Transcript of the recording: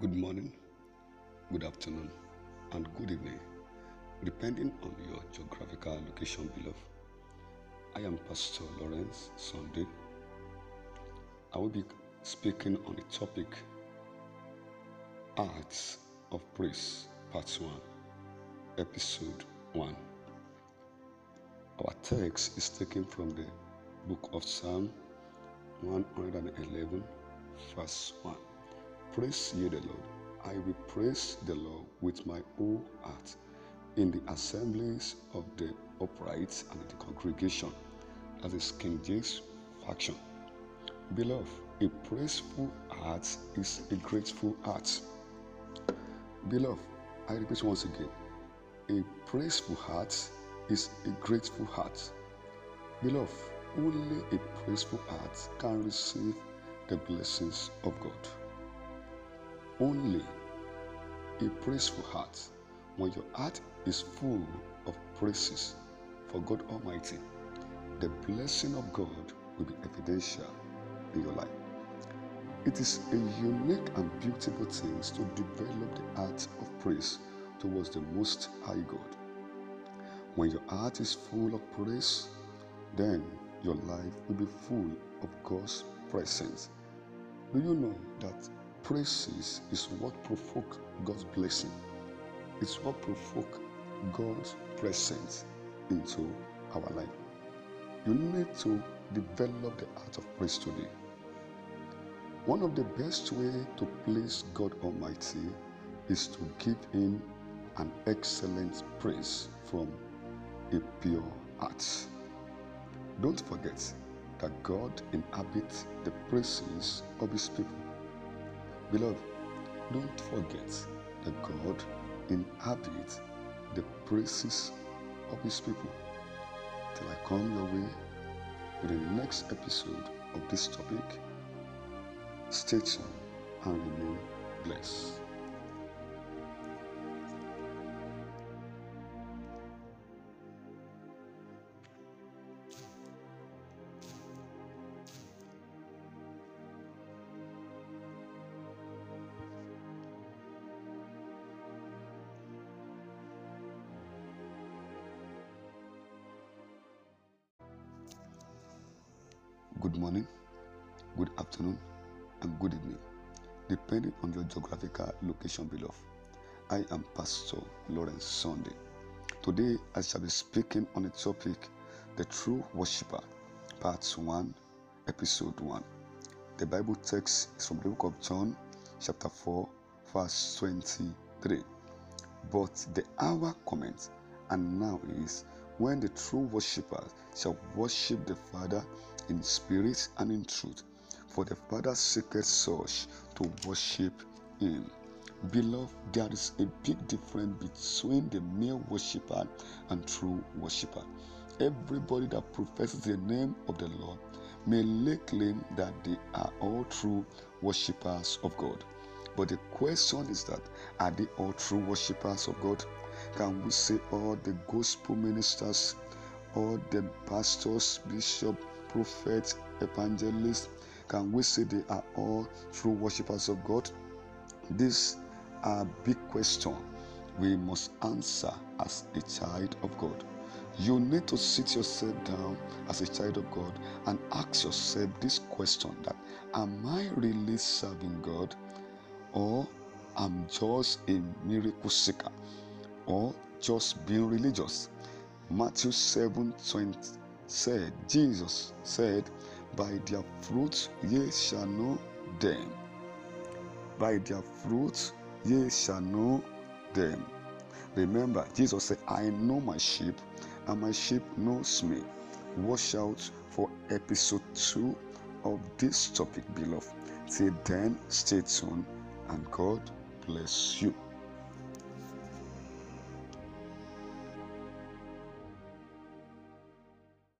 Good morning, good afternoon, and good evening, depending on your geographical location below. I am Pastor Lawrence Sunday. I will be speaking on the topic Arts of Praise, Part 1, Episode 1. Our text is taken from the book of Psalm 111, verse 1. Praise ye the Lord. I will praise the Lord with my whole heart in the assemblies of the upright and the congregation. That is King James Version. Beloved, a praiseful heart is a grateful heart. Beloved, I repeat once again a praiseful heart is a grateful heart. Beloved, only a praiseful heart can receive the blessings of God. Only a praiseful heart, when your heart is full of praises for God Almighty, the blessing of God will be evidential in your life. It is a unique and beautiful thing to develop the heart of praise towards the Most High God. When your heart is full of praise, then your life will be full of God's presence. Do you know that praises is what provoke God's blessing? It's what provoke God's presence into our life. You need to develop the art of praise today. One of the best way to please God Almighty is to give him an excellent praise from a pure heart. Don't forget that God inhabits the praises of his people. Beloved, don't forget that God inhabits the praises of his people. Till I come your way with the next episode of this topic, stay tuned and remain blessed. Good morning, good afternoon, and good evening, depending on your geographical location below. I am Pastor Lawrence Sunday. Today, I shall be speaking on the topic The True Worshipper, Part 1, Episode 1. The Bible text is from the book of John, chapter 4, verse 23. But the hour cometh, and now is when the true worshippers shall worship the Father in spirit and in truth. For the Father seeketh such to worship him. Beloved, there is a big difference between the mere worshipper and true worshipper. Everybody that professes the name of the Lord may lay claim that they are all true worshippers of God. But the question is that are they all true worshippers of God? Can we say all the gospel ministers, all the pastors, bishops, prophets, evangelists, can we say they are all true worshippers of God? These are big questions we must answer as a child of God. You need to sit yourself down as a child of God and ask yourself this question that am I really serving God or am just a miracle seeker or just being religious? Matthew 7 20 said, Jesus said, By their fruits ye shall know them. By their fruits ye shall know them. Remember, Jesus said, I know my sheep, and my sheep knows me. Watch out for episode 2 of this topic, beloved. Till then, stay tuned, and God bless you.